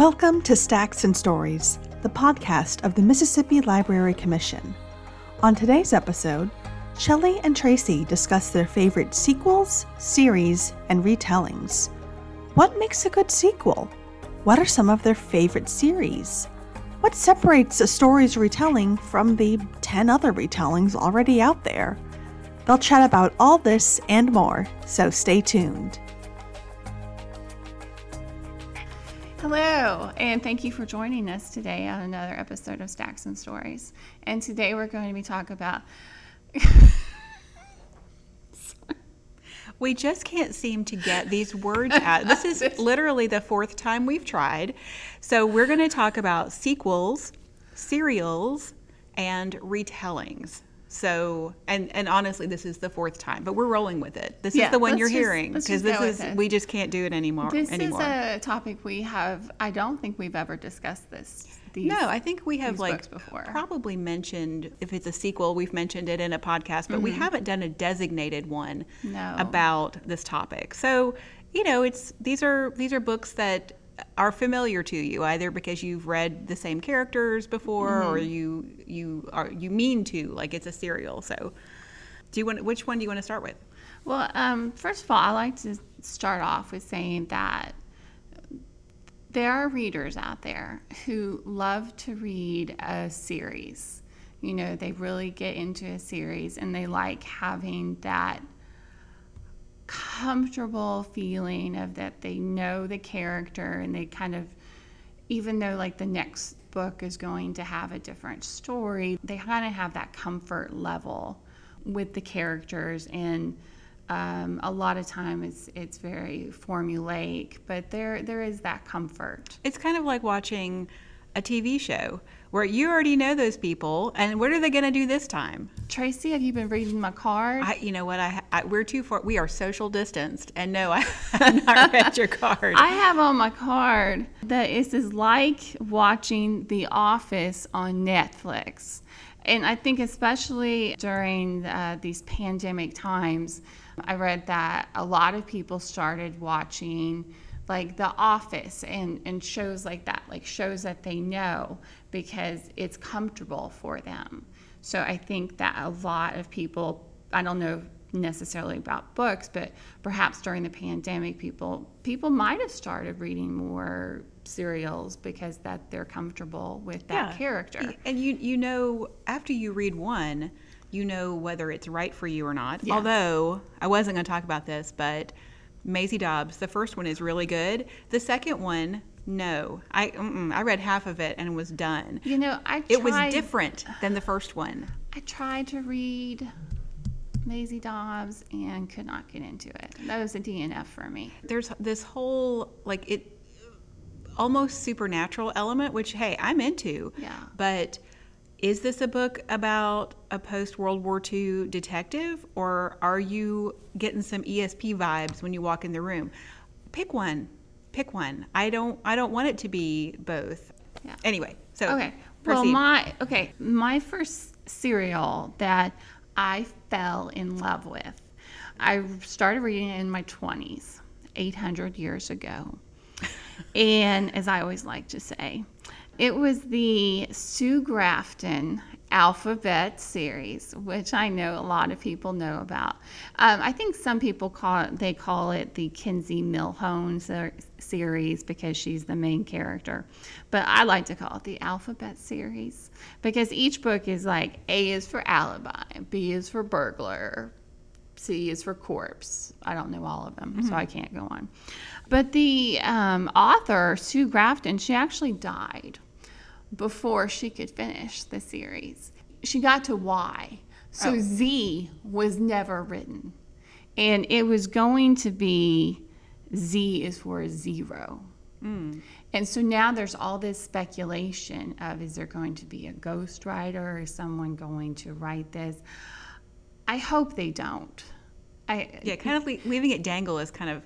Welcome to Stacks and Stories, the podcast of the Mississippi Library Commission. On today's episode, Shelley and Tracy discuss their favorite sequels, series, and retellings. What makes a good sequel? What are some of their favorite series? What separates a story's retelling from the 10 other retellings already out there? They'll chat about all this and more, so stay tuned. Hello, and thank you for joining us today on another episode of Stacks and Stories. And today we're going to be talking about. We just can't seem to get these words out. This is literally the fourth time we've tried. So, we're going to talk about sequels, serials, and retellings. So, and and honestly, this is the fourth time, but we're rolling with it. This Yeah, is the one you're just- hearing because this is it. we just can't do it anymore. This anymore. is a topic we have. I don't think we've ever discussed this. These, no, I think we have like before. probably mentioned if it's a sequel, we've mentioned it in a podcast, but we haven't done a designated one Mm-hmm. No. about this topic. So, you know, it's these are these are books that are familiar to you either because you've read the same characters before or Mm-hmm. you you are you mean to like it's a serial. So, do you want which one do you want to start with? Well, um, first of all, I like to start off with saying that there are readers out there who love to read a series. You know, they really get into a series and they like having that comfortable feeling of that they know the character and they kind of even though like the next book is going to have a different story they kind of have that comfort level with the characters. And um, a lot of time it's it's very formulaic but there there is that comfort. It's kind of like watching a TV show where you already know those people and what are they going to do this time? tracy have you been reading my card I, you know what? I, I we're too far. We are social distanced, and no, I have not read your card. I have on my card that this is like watching The Office on Netflix. And I think, especially during uh, these pandemic times, I read that a lot of people started watching like The Office and, and shows like that, like shows that they know because it's comfortable for them. So I think that a lot of people, I don't know necessarily about books, but perhaps during the pandemic, people people might have started reading more serials because that they're comfortable with that Yeah. character. and you you know after you read one, you know whether it's right for you or not. Yeah. Although I wasn't going to talk about this, but Maisie Dobbs, the first one is really good. The second one, no, I I read half of it and was done. You know, I It was different than the first one. I tried to read Maisie Dobbs and could not get into it. That was a DNF for me. there's this whole like it almost supernatural element which hey i'm into Yeah. but is this a book about a post world war ii detective or are you getting some esp vibes when you walk in the room pick one pick one i don't i don't want it to be both Yeah. anyway so Okay. Well, my okay, my first serial that I fell in love with. I started reading it in my 20s, 800 years ago. and as I always like to say, it was the Sue Grafton alphabet series, which I know a lot of people know about. Um, I think some people call it, they call it the Kinsey Millhone ser- series because she's the main character, but I like to call it the alphabet series because each book is like A is for alibi, B is for burglar, C is for corpse. I don't know all of them, so I can't go on. But the um, author, Sue Grafton, she actually died before she could finish the series. She got to Y. So oh. Z was never written. And it was going to be Z is for zero. Hmm. And so now there's all this speculation of is there going to be a ghostwriter? Or is someone going to write this? I hope they don't. I yeah kind of leaving it dangle is kind of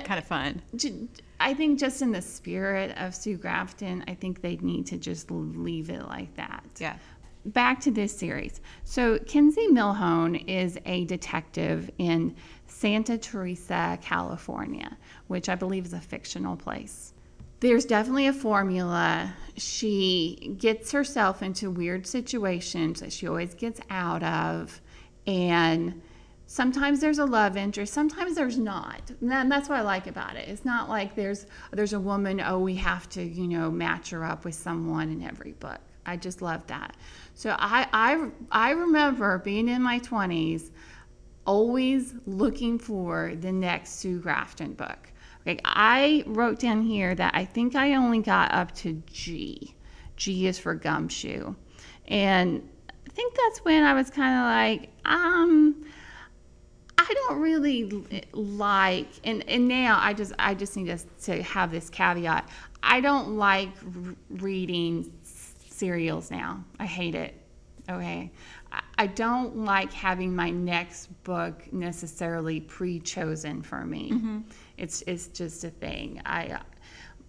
kind of fun J- I think just in the spirit of Sue Grafton, I think they'd need to just leave it like that. yeah Back to this series. So, Kinsey Millhone is a detective in Santa Teresa, California, which I believe is a fictional place. there's definitely a formula. She gets herself into weird situations that she always gets out of. And sometimes there's a love interest, sometimes there's not. And that's what I like about it. It's not like there's there's a woman, oh, we have to, you know, match her up with someone in every book. I just love that. So I I I remember being in my 20s always looking for the next Sue Grafton book. Like I wrote down here that I think I only got up to G. G is for gumshoe. And I think that's when I was kind of like, um, I don't really like, and, and now I just I just need to, to have this caveat. I don't like reading serials now. I hate it. Okay. I don't like having my next book necessarily pre-chosen for me. Mm-hmm. It's it's just a thing. I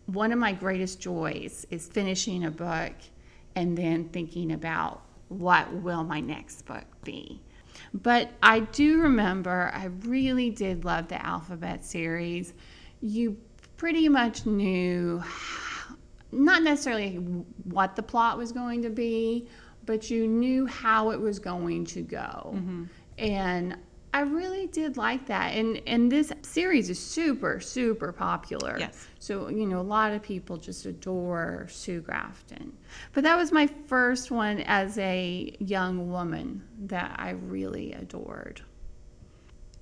one of my greatest joys is finishing a book and then thinking about what will my next book be. But I do remember I really did love the alphabet series. You pretty much knew not necessarily what the plot was going to be but you knew how it was going to go. Mm-hmm. And I really did like that. And and this series is super, super popular. Yes. So, you know, a lot of people just adore Sue Grafton. But that was my first one as a young woman that I really adored.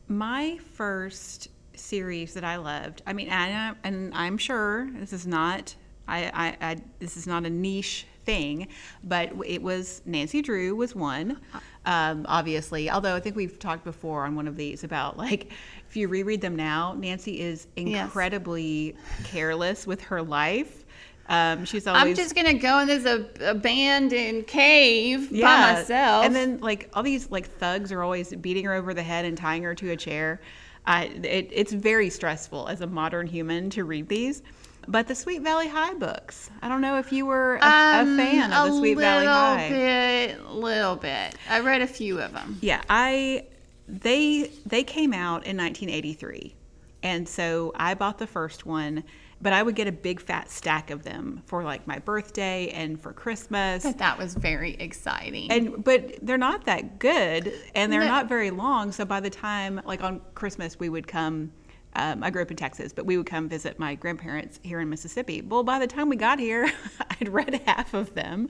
My first series that I loved, I mean, and, and I'm sure this is not I, I, I, this is not a niche thing, but it was Nancy Drew was one, uh, um, obviously. Although I think we've talked before on one of these about like if you reread them now, Nancy is incredibly yes. careless with her life. Um, she's always. I'm just gonna go in this abandoned cave yeah. by myself. And then like all these like thugs are always beating her over the head and tying her to a chair. Uh, it, it's very stressful as a modern human to read these. But the Sweet Valley High books. I don't know if you were a, um, a fan of the Sweet Valley High. A little bit, little bit. I read a few of them. Yeah, I they they came out in 1983, and so I bought the first one. But I would get a big fat stack of them for like my birthday and for Christmas. But that was very exciting. And but they're not that good, and they're no. not very long. So by the time like on Christmas, we would come um, I grew up in Texas, but we would come visit my grandparents here in Mississippi. Well, by the time we got here, I'd read half of them.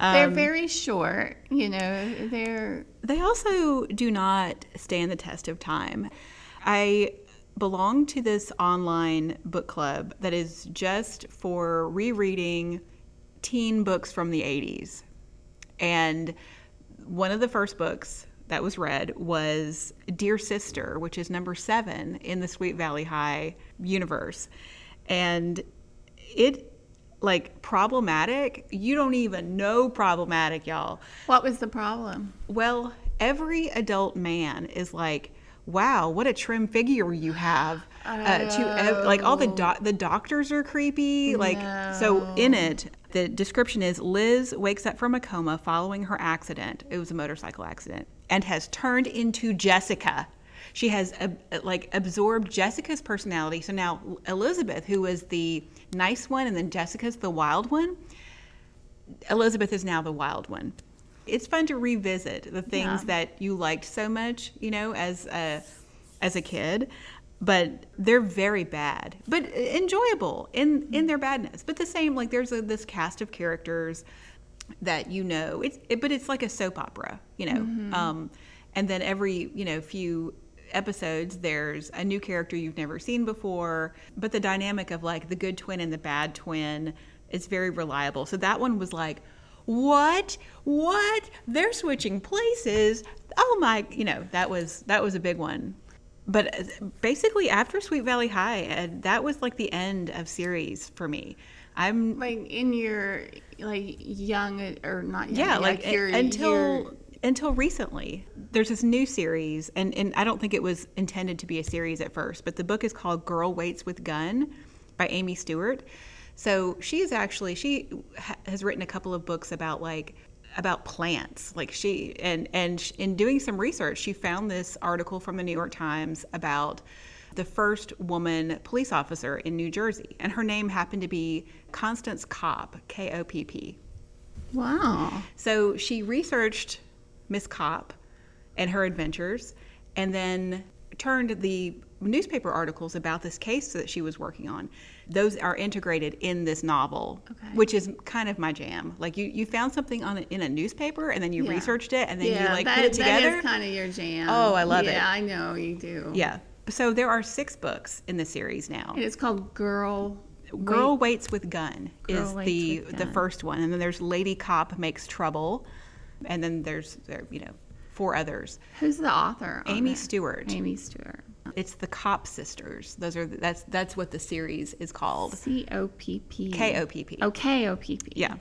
Um, they're very short, you know. They're they also do not stand the test of time. I belong to this online book club that is just for rereading teen books from the 80s. And one of the first books that was read was Dear Sister, which is number seven in the Sweet Valley High universe. And it, like, problematic, you don't even know problematic, y'all. What was the problem? Well, every adult man is like, wow, what a trim figure you have. Uh, to like all the do- the doctors are creepy. Like no. so in it, the description is Liz wakes up from a coma following her accident. It was a motorcycle accident and has turned into Jessica. She has uh, like absorbed Jessica's personality. So now Elizabeth, who was the nice one, and then Jessica's the wild one. Elizabeth is now the wild one. It's fun to revisit the things yeah. that you liked so much, you know, as a as a kid but they're very bad, but enjoyable in in their badness. But the same, like there's a, this cast of characters that you know it's it, but it's like a soap opera you know? Mm-hmm. um, and then every you know few episodes there's a new character you've never seen before but the dynamic of like the good twin and the bad twin is very reliable. So that one was like what? What? They're switching places? Oh my you know that was that was a big one. But uh, basically after sweet valley high uh, that was like the end of series for me I'm like in your like young or not young, yeah, like, like until until recently. There's this new series, and and I don't think it was intended to be a series at first, but the book is called Girl Waits with Gun by Amy Stewart. So she is actually she ha- has written a couple of books about like about plants like she and and in doing some research she found this article from the new york times about the first woman police officer in New Jersey. And her name happened to be Constance Kopp, K O P P. Wow. So she researched Miss Kopp and her adventures and then turned the newspaper articles about this case that she was working on. Those are integrated in this novel, Okay. which is kind of my jam. Like you, you found something on a, in a newspaper and then you Yeah. researched it and then yeah, you like that, put it together. that is kind of your jam. Oh, I love it. Yeah, I know you do. yeah. So there are six books in the series now. And it's called Girl. Girl Wait- Waits with Gun is Girl Waits the the Gun. first one, and then there's Lady Cop Makes Trouble, and then there's there you know four others. Who's the author? Amy it? Stewart. Amy Stewart. It's the Kopp Sisters. Those are that's that's what the series is called. C O P P. K O P P. Oh, K O P P. Yeah.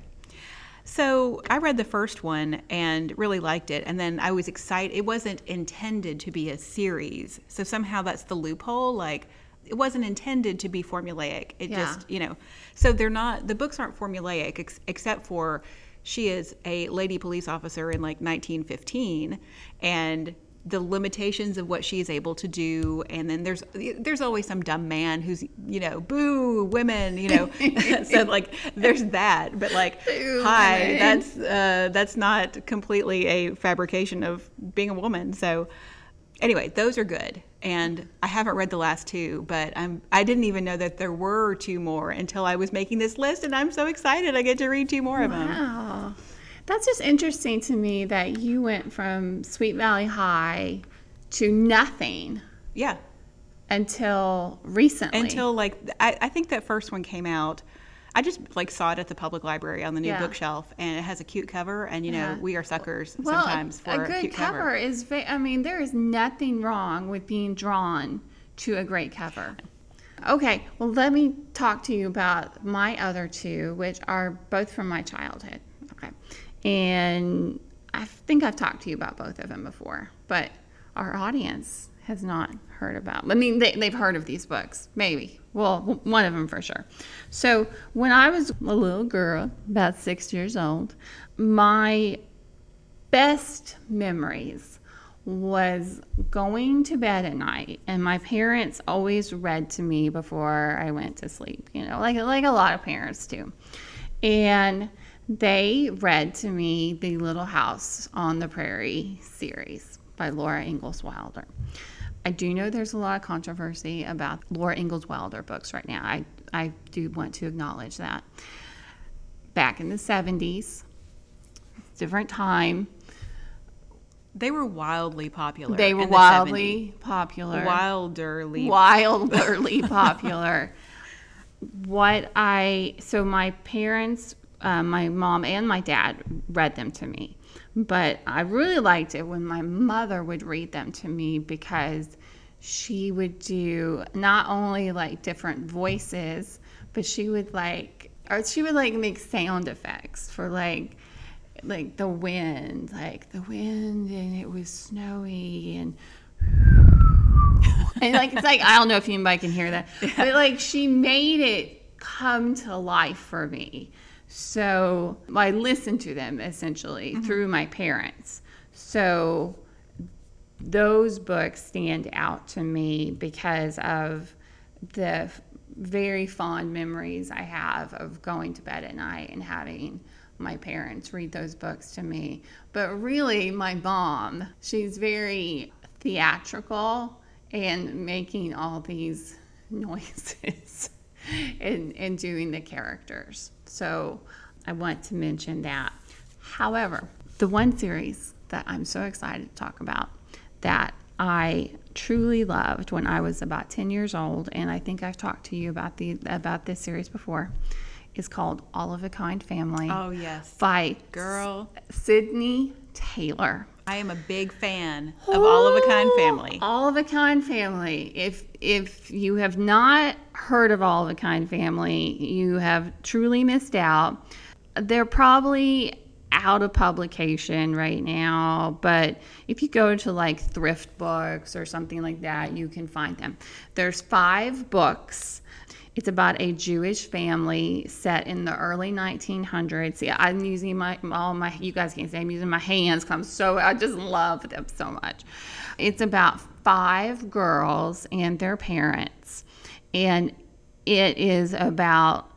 So I read the first one and really liked it, and then I was excited. It wasn't intended to be a series, so somehow that's the loophole. Like it wasn't intended to be formulaic. It Yeah. just you know. So they're not. The books aren't formulaic ex- except for she is a lady police officer in like 1915, and the limitations of what she is able to do. And then there's there's always some dumb man who's you know boo women you know. So like there's that. But like Boo, hi women. that's uh, that's not completely a fabrication of being a woman. So anyway those are good. And i haven't read the last two but i'm i didn't even know that there were two more until i was making this list and i'm so excited i get to read two more of them Wow. That's just interesting to me that you went from Sweet Valley High to nothing yeah until recently. until like I, I think that first one came out i just like saw it at the public library on the new Yeah. bookshelf and it has a cute cover and you know Yeah. we are suckers well, sometimes a- for a a, good cover, cover, is. Va- I mean, there is nothing wrong with being drawn to a great cover. Okay, well, let me talk to you about my other two, which are both from my childhood. And I think I've talked to you about both of them before, but our audience has not heard about. I mean, they, they've heard of these books, maybe. Well, one of them for sure. So when I was a little girl, about six years old, my best memories was going to bed at night and my parents always read to me before I went to sleep, you know, like like a lot of parents do. And they read to me The Little House on the Prairie series by Laura Ingalls Wilder. I do know there's a lot of controversy about Laura Ingalls Wilder books right now. I I do want to acknowledge that. Back in the 70s, different time. they were wildly popular They were the wildly popular. 70s. wilderly Wildly popular. What I, so my parents, uh, my mom and my dad read them to me. But I really liked it when my mother would read them to me because she would do not only like different voices, but she would like, or she would like make sound effects for like, like the wind, like the wind, and it was snowy, and and like it's like I don't know if anybody can hear that, but like she made it come to life for me. So I listened to them essentially mm-hmm. through my parents. So those books stand out to me because of the very fond memories I have of going to bed at night and having my parents read those books to me. But really, my mom, she's very theatrical and making all these noises and, and doing the characters. So I want to mention that. However, the one series that I'm so excited to talk about that I truly loved when I was about 10 years old, and I think I've talked to you about the about this series before, is called All of a Kind Family oh yes by girl Sydney Taylor. I am a big fan of all of a kind family All of a Kind Family. If if you have not heard of All of a Kind Family, you have truly missed out. They're probably out of publication right now, but if you go to like thrift books or something like that, you can find them. There's five books. It's about a Jewish family set in the early 1900s. See, I'm using my all my. You guys can't see I'm using my hands. 'cause I'm so I just love them so much. It's about five girls and their parents, and it is about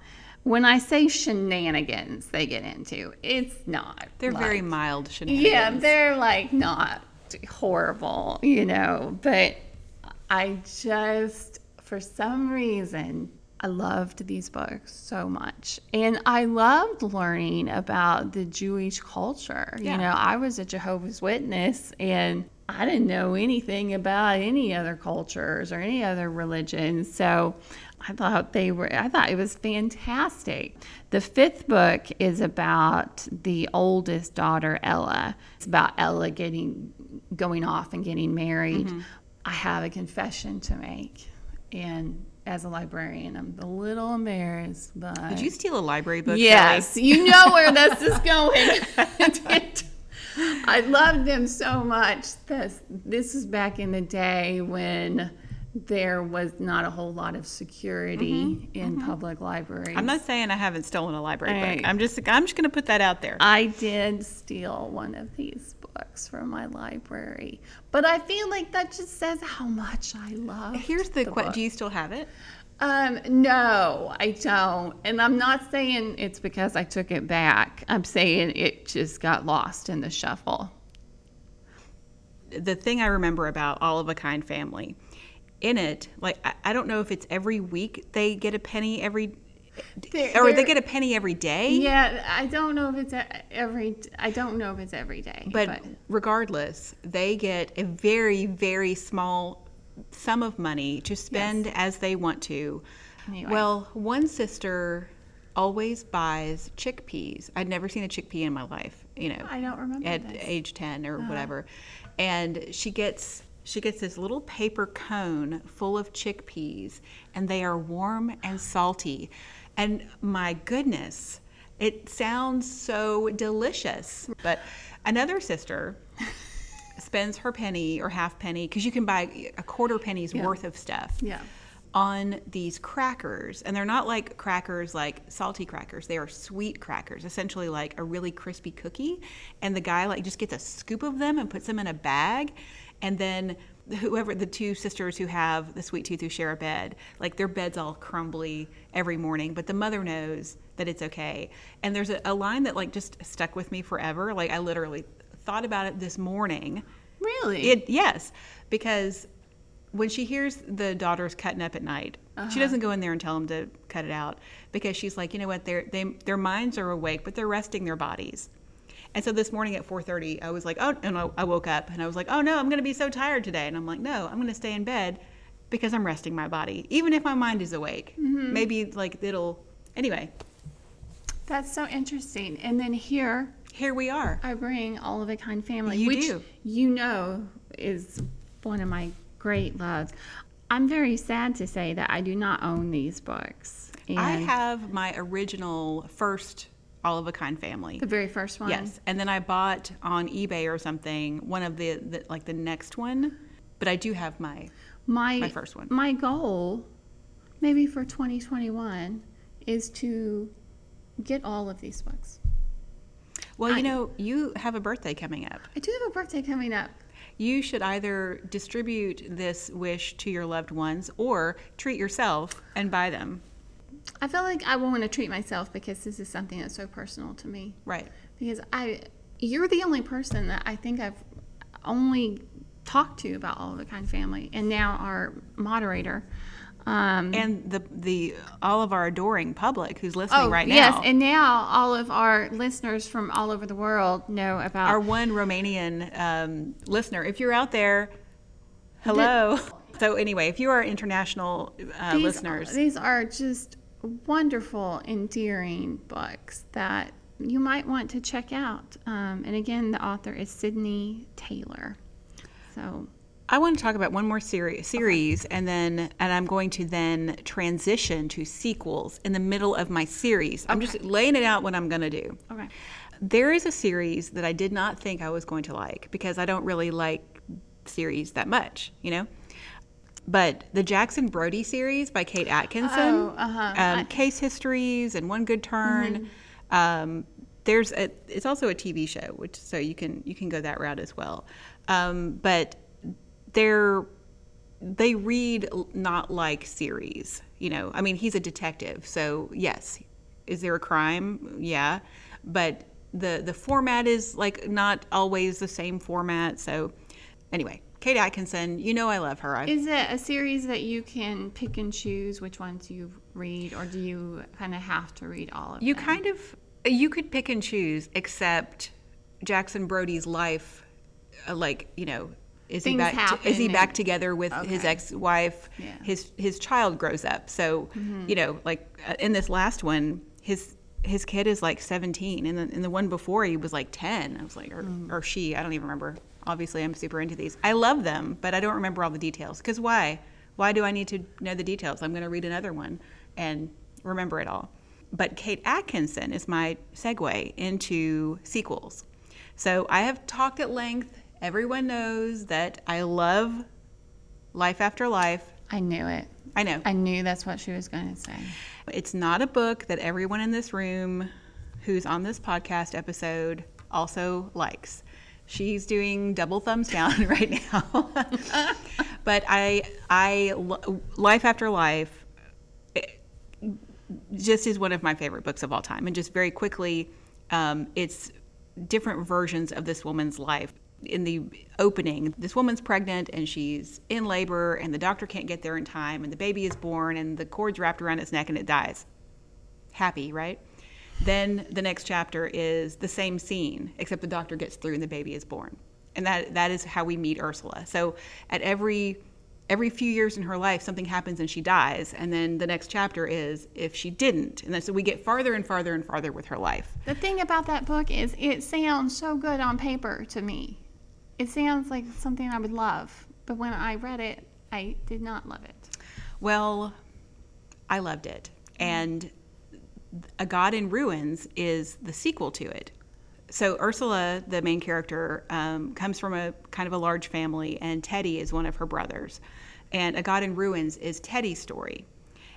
when I say shenanigans they get into, it's not. They're like- very mild shenanigans. yeah, they're like not horrible, you know, but I just, for some reason, I loved these books so much. And I loved learning about the Jewish culture. Yeah. You know, I was a Jehovah's Witness and I didn't know anything about any other cultures or any other religions. So I thought they were, I thought it was fantastic. The fifth book is about the oldest daughter, Ella. It's about Ella getting, going off and getting married. Mm-hmm. I have a confession to make. And as a librarian, I'm a little embarrassed, but. Did you steal a library book? Yes, you know where this is going. I loved them so much. This this is back in the day when there was not a whole lot of security in public libraries. Mm-hmm. I'm not saying I haven't stolen a library Right. book. I'm just I'm just going to put that out there. I did steal one of these books from my library, but I feel like that just says how much I love. Here's the, question: book. Do you still have it? Um, no, I don't. And I'm not saying it's because I took it back. I'm saying it just got lost in the shuffle. the thing I remember about All of a Kind Family, in it, like I, I don't know if it's every week they get a penny every, They're- or they get a penny every day. Yeah, I don't know if it's every. I don't know if it's every day. But, regardless, they get a very very small sum of money to spend as they want to. Anyway. Well, one sister always buys chickpeas. I'd never seen a chickpea in my life. You know, I don't remember at this. age 10 or uh-huh. whatever and she gets she gets this little paper cone full of chickpeas and they are warm and salty. And my goodness it sounds so delicious. But another sister spends her penny or half penny because you can buy a quarter penny's worth of stuff Yeah. on these crackers. And they're not like crackers like salty crackers. They are sweet crackers essentially like a really crispy cookie. And the guy like just gets a scoop of them and puts them in a bag and then whoever the two sisters who have the sweet tooth who share a bed like their bed's all crumbly every morning but the mother knows that it's okay. And there's a, a line that like just stuck with me forever. Like i literally thought about it this morning. Really, it yes, because when she hears the daughters cutting up at night, she uh-huh. doesn't go in there and tell them to cut it out because she's like, you know what, their they, their minds are awake, but they're resting their bodies. And so this morning at 4:30, I was like, oh, and I, I woke up and I was like, oh no, I'm going to be so tired today, and I'm like, no, I'm going to stay in bed because I'm resting my body, even if my mind is awake. Mm-hmm. Maybe like it'll. Anyway, that's so interesting. And then here here we are. I bring All of a Kind Family, You which do. you know is one of my great loves. I'm very sad to say that I do not own these books. And I have my original first all of a kind family. the very first one. Yes, and then I bought on eBay or something one of the, the like the next one, but I do have my my My first one. My goal, maybe for 2021, is to get all of these books. Well, I- you know, you have a birthday coming up. I do have a birthday coming up. You should either distribute this wish to your loved ones or treat yourself and buy them. I feel like I want to treat myself because this is something that's so personal to me. Right. Because I, you're the only person that I think I've only talked to about all of the kind family, and now our moderator. Um, And the the all of our adoring public who's listening right now. Oh, yes, and now all of our listeners from all over the world know about our one Romanian um, listener. If you're out there, hello. So anyway, if you are international uh, these, listeners, These are just wonderful, endearing books that you might want to check out. Um, and again, the author is Sydney Taylor. So I want to talk about one more series, series, and then and I'm going to then transition to sequels in the middle of my series. I'm just laying it out what I'm going to do. okay, There is a series that I did not think I was going to like because I don't really like series that much, you know. But the Jackson Brodie series by Kate Atkinson, Oh, uh-huh. um, Case Histories and One Good Turn. Um, there's a, it's also a TV show, which so you can you can go that route as well. Um, but they're they read not like series. You know, I mean, he's a detective, so yes, is there a crime? Yeah, but the the format is like not always the same format. So anyway, Kate Atkinson, you know I love her. I, Is it a series that you can pick and choose which ones you read, or do you kind of have to read all of you them? kind of you could pick and choose, except Jackson Brodie's life, uh, like you know. Is he Things back? happen is he back together with his ex-wife? Yeah. Mm-hmm. His his child grows up. So you know, like uh, in this last one, his his kid is like 17, and then in the one before he was like 10. I was like, or, Mm. or she. I don't even remember. Obviously, I'm super into these. I love them, but I don't remember all the details. Because why? Why do I need to know the details? I'm going to read another one and remember it all. But Kate Atkinson is my segue into sequels. So I have talked at length. Everyone knows that I love Life After Life. I knew it. I know. I knew that's what she was going to say. It's not a book that everyone in this room who's on this podcast episode also likes. She's doing double thumbs down right now. but I, I, Life After Life just is one of my favorite books of all time. And just very quickly, um, it's different versions of this woman's life. In the opening, this woman's pregnant and she's in labor, and the doctor can't get there in time, and the baby is born, and the cord's wrapped around its neck, and it dies. Happy, right? Then the next chapter is the same scene, except the doctor gets through and the baby is born. And that that is how we meet Ursula. So at every every few years in her life something happens and she dies, and then the next chapter is if she didn't. And then so we get farther and farther and farther with her life. The thing about that book is it sounds so good on paper to me. It sounds like something I would love, but when I read it, I did not love it. Well, I loved it. And A God in Ruins is the sequel to it. So Ursula, the main character, um, comes from a kind of a large family, and Teddy is one of her brothers. And A God in Ruins is Teddy's story.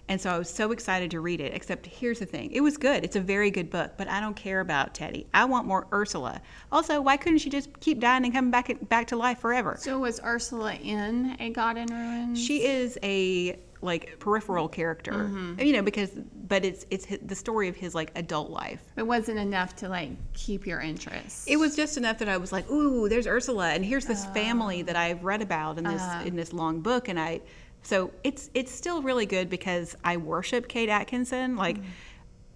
And so I was so excited to read it, except here's the thing. It was good. It's a very good book, but I don't care about Teddy. I want more Ursula. Also, why couldn't she just keep dying and coming back back to life forever? So was Ursula in A God in Ruins? She is a like peripheral character, mm-hmm. you know, because but it's it's the story of his like adult life. it wasn't enough to like keep your interest. It was just enough that I was like, "Ooh, there's Ursula, and here's this oh. family that I've read about in this uh-huh. in this long book." And I, so it's it's still really good because I worship Kate Atkinson. Like, mm.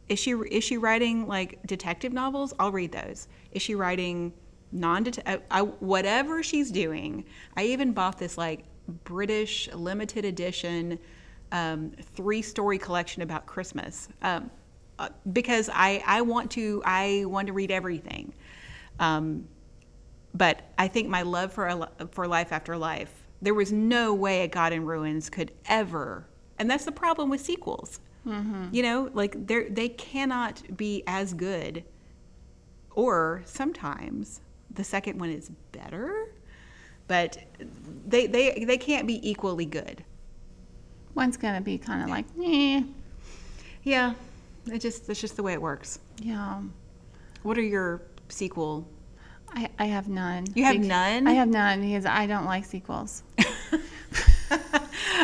is she is she writing like detective novels? I'll read those. Is she writing non uh, I, whatever she's doing? I even bought this like British limited edition um, three story collection about Christmas. Um, uh, because I, I want to I want to read everything. Um, but I think my love for a, for life after life, there was no way a God in Ruins could ever, and that's the problem with sequels. You know, like they they cannot be as good, or sometimes the second one is better, but they they they can't be equally good. One's gonna be kind of like, eh, Yeah, it just that's just the way it works. yeah. What are your sequel? I, I have none. You have Bec- none? I have none because I don't like sequels.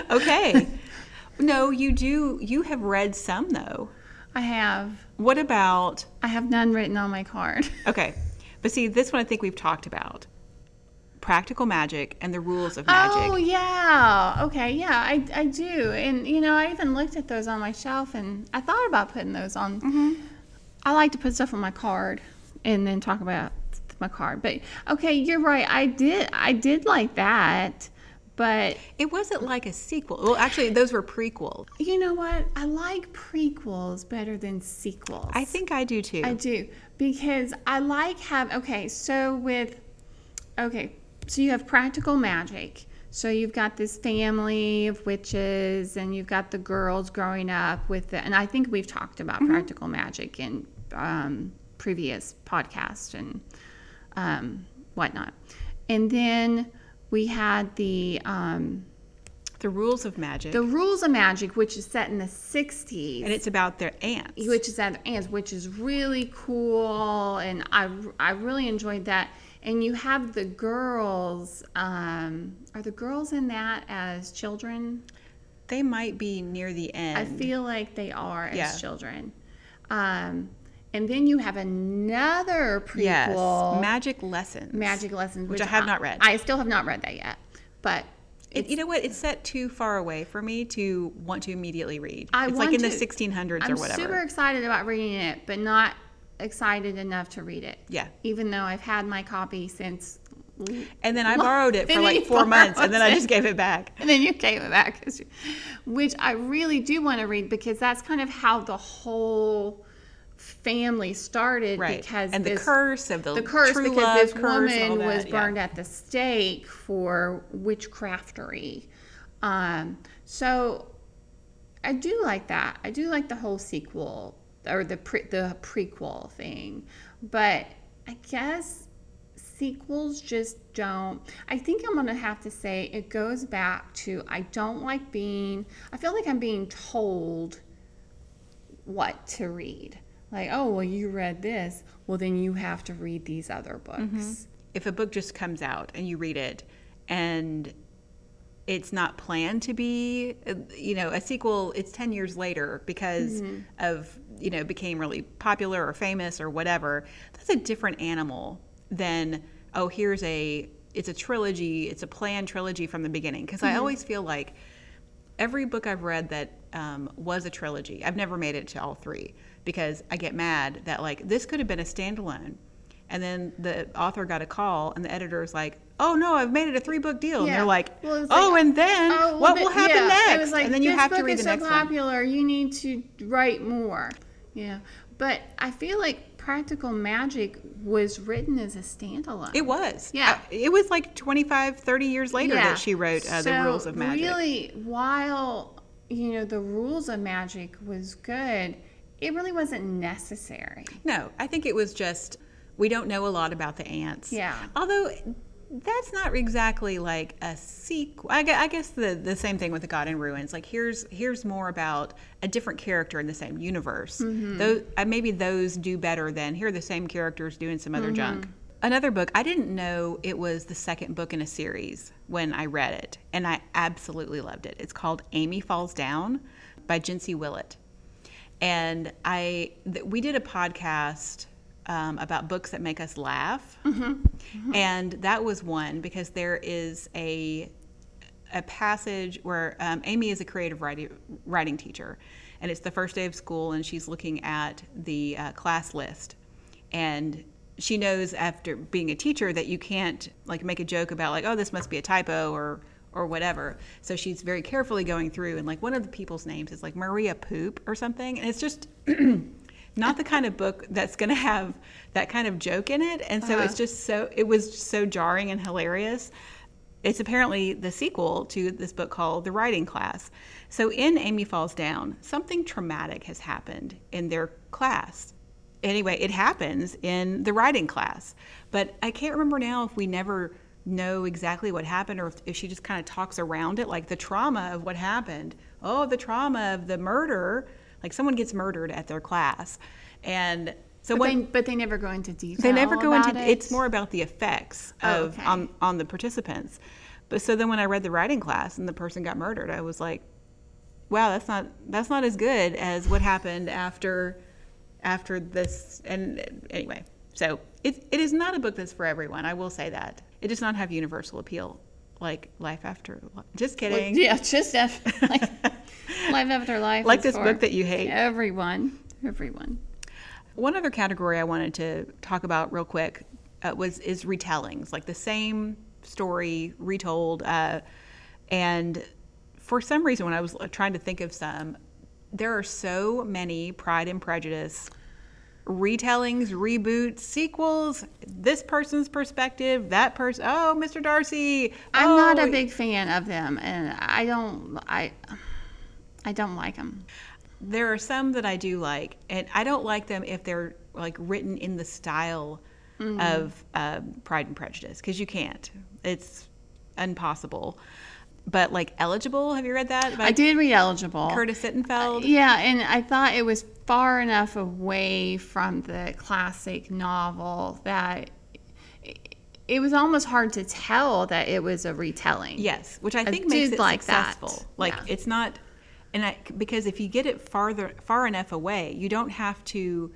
Okay. no, you do. You have read some though. I have. What about? I have none written on my card. Okay, but see, this one I think we've talked about. Practical magic and the rules of magic. Oh yeah. Okay. Yeah, I, I do. And you know, I even looked at those on my shelf, and I thought about putting those on. Mm-hmm. I like to put stuff on my card, and then talk about my card. But okay, you're right. I did. I did like that. But It wasn't like a sequel. Well, actually, those were prequels. you know what? I like prequels better than sequels. I think I do too. I do because I like have okay. So with okay, so you have practical magic. So you've got this family of witches, and you've got the girls growing up with the. And I think we've talked about practical magic in um, previous podcasts and um, whatnot. And then we had the um, the rules of magic, the rules of magic, which is set in the '60s and it's about their aunts. which is at aunts, which is really cool, and I I really enjoyed that. And you have the girls. Um, are the girls in that as children? They might be near the end. I feel like they are as Yeah. children. Um, and then you have another prequel, yes, Magic Lessons. Magic Lessons, Which I have not read. I still have not read that yet, but It, you know what? It's set too far away for me to want to immediately read. I it's like in the to- 1600s I'm or whatever. super excited about reading it, but not excited enough to read it. Yeah. Even though I've had my copy since, And then I borrowed it for like four months, and then I just gave it back. and then you gave it back, which I really do want to read because that's kind of how the whole family started. Right. Because and the curse of the, the curse because love this curse woman was yeah. burned at the stake for witchcraftery. Um, so I do like that. I do like the whole sequel or the pre- the prequel thing, but I guess sequels just don't. I think I'm gonna have to say it goes back to I don't like being. I feel like I'm being told what to read. Like, oh, well, you read this. Well, then you have to read these other books. if a book just comes out and you read it and it's not planned to be uh, you know a sequel it's 10 years later because Mm-hmm. of you know became really popular or famous or whatever that's a different animal than oh here's a it's a trilogy it's a planned trilogy from the beginning because Mm-hmm. i always feel like every book I've read that um, was a trilogy, I've never made it to all three because I get mad that like this could have been a standalone, and then the author got a call and the editor is like, "Oh no, I've made it a three book deal," yeah. and they're like, Well, "Oh, like, and then Oh, what will happen yeah. next?" Like, and then you have to read the so next one. popular. You need to write more. Yeah, but I feel like Practical Magic was written as a standalone. It was, Yeah. Uh, it was like 25, 30 years later Yeah. that she wrote uh, the rules of magic. Really, while you know the rules of magic was good, it really wasn't necessary. No, I think it was just we don't know a lot about the aunts. Yeah. Although that's not exactly like a sequel. I I guess the the same thing with the God in Ruins. Like here's here's more about a different character in the same universe. Mm-hmm. Those uh, maybe those do better than here are the same characters doing some Mm-hmm. other junk. Another book I didn't know it was the second book in a series when I read it, and I absolutely loved it. It's called Amy Falls Down by Jincy Willett and I th- we did a podcast um, about books that make us laugh, and that was one because there is a a passage where um, Amy is a creative writing writing teacher, and it's the first day of school, and she's looking at the uh, class list, and she knows after being a teacher that you can't like make a joke about like oh this must be a typo or or whatever. So she's very carefully going through, and like one of the people's names is like Maria Poop or something, and it's just not the kind of book that's going to have that kind of joke in it. And so it's uh-huh. just so it was so jarring and hilarious. It's apparently the sequel to this book called The Writing Class. So in Amy Falls Down, something traumatic has happened in their class. Anyway, it happens in the writing class. But I can't remember now if we never know exactly what happened or if, if she just kind of talks around it, like the trauma of what happened. Oh, the trauma of the murder. Like someone gets murdered at their class. And so But what they, but they never go into detail. they never go into it. it's more about the effects Oh, of okay. on, on the participants but so then when i read the writing class and the person got murdered i was like wow that's not that's not as good as what happened after after this and anyway so it, it is not a book that's for everyone i will say that it does not have universal appeal like life after just Well, kidding yeah, just af- like life after life. like this book that you hate Everyone, everyone. One other category I wanted to talk about real quick uh, was is retellings, like the same story retold. Uh, and for some reason, when I was uh, trying to think of some, there are so many Pride and Prejudice retellings, reboots, sequels. This person's perspective, that person. Oh, Mr. Darcy. I'm not oh, a big fan of them, and I don't. I I don't like them. There are some that I do like, and I don't like them if they're like written in the style of um, Pride and Prejudice because you can't. It's impossible. But like eligible, have you read that? I did read Eligible. Curtis Sittenfeld. Yeah, and I thought it was far enough away from the classic novel that it was almost hard to tell that it was a retelling. Yes, which I I think makes it like that. successful. Like Yeah. it's not, and I, because if you get it farther far enough away, you don't have to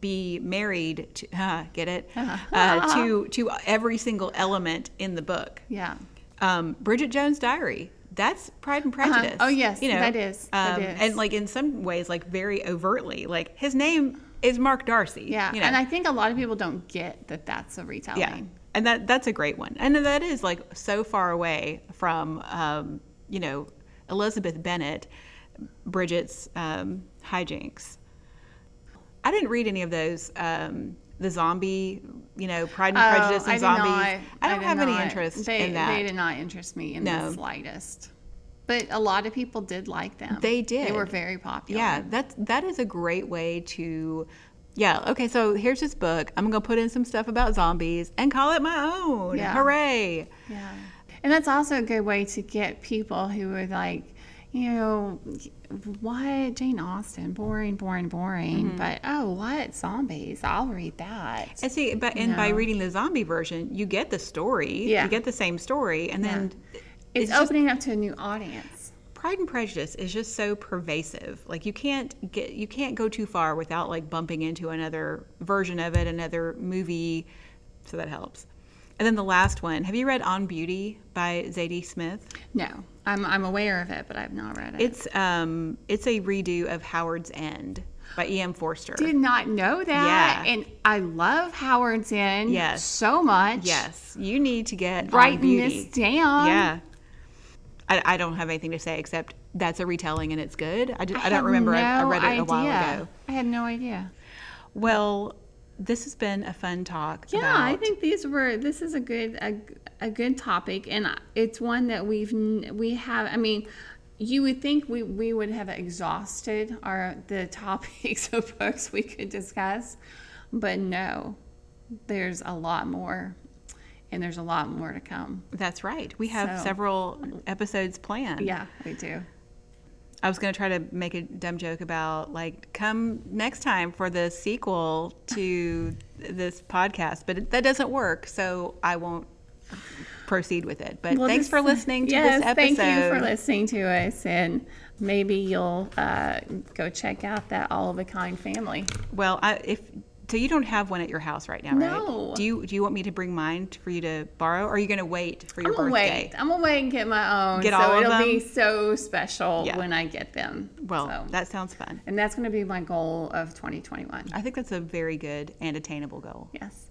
be married to uh, get it uh, to to every single element in the book. Yeah. Um, Bridget Jones' Diary. That's Pride and Prejudice. Oh, yes, that is, that um, is. and like in some ways, like very overtly, like his name is Mark Darcy. Yeah. you know? And I think a lot of people don't get that that's a retelling. Yeah, and that that's a great one, and that is like so far away from um, you know Elizabeth Bennet, Bridget's um, hijinks. I didn't read any of those. Um, the zombie, you know, Pride and Oh, Prejudice and I zombies. not- I don't did have any interest they, in that. They did not interest me in No. the slightest. But a lot of people did like them. They did. They were very popular. Yeah, that's that is a great way to yeah, okay, so here's this book. I'm gonna put in some stuff about zombies and call it my own. Yeah. Hooray. Yeah. And that's also a good way to get people who are like, you know, what Jane Austen, boring, boring, boring. Mm-hmm. But oh, what zombies? I'll read that. And see, but and by reading the zombie version, you get the story. Yeah. You get the same story, and then It's, just- opening up to a new audience. Pride and Prejudice is just so pervasive. Like you can't get you can't go too far without like bumping into another version of it, another movie. So that helps. And then the last one. Have you read On Beauty by Zadie Smith? No, I'm, I'm aware of it, but I've not read it. It's um it's a redo of Howard's End by E.M. Forster. did not know that. Yeah. And I love Howard's End Yes. so much. Yes, you need to get Writing this down. Yeah. I, I don't have anything to say except that's a retelling and it's good. I, just, I, don't had remember. I, I read it a while ago. I had no idea. Well, this has been a fun talk. Yeah, about, I think these were. This is a good a, a good topic, and it's one that we've we have. I mean, you would think we we would have exhausted our the topics of books we could discuss, but no, there's a lot more, and there's a lot more to come. that's right. We have So- several episodes planned. Yeah, we do. I was going to try to make a dumb joke about like come next time for the sequel to this podcast, but it, that doesn't work, so I won't proceed with it. But Well, thanks this- for listening to yes, this episode. Thank you for listening to us, and maybe you'll uh, go check out that All of a Kind family. Well, I, if so, you don't have one at your house right now, right? No. Do you? Do you want me to bring mine for you to borrow? Or are you going to wait for your I'm gonna birthday? wait. I'm gonna wait and get my own. Get so all of it'll be so special Yeah. when I get them. Well, So- that sounds fun. and that's gonna be my goal of 2021. I think that's a very good and attainable goal. Yes.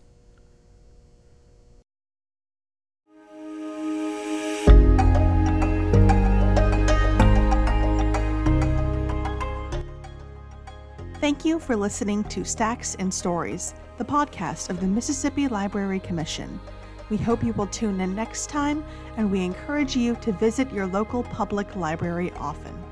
Thank you for listening to Stacks and Stories, the podcast of the Mississippi Library Commission. We hope you will tune in next time, and we encourage you to visit your local public library often.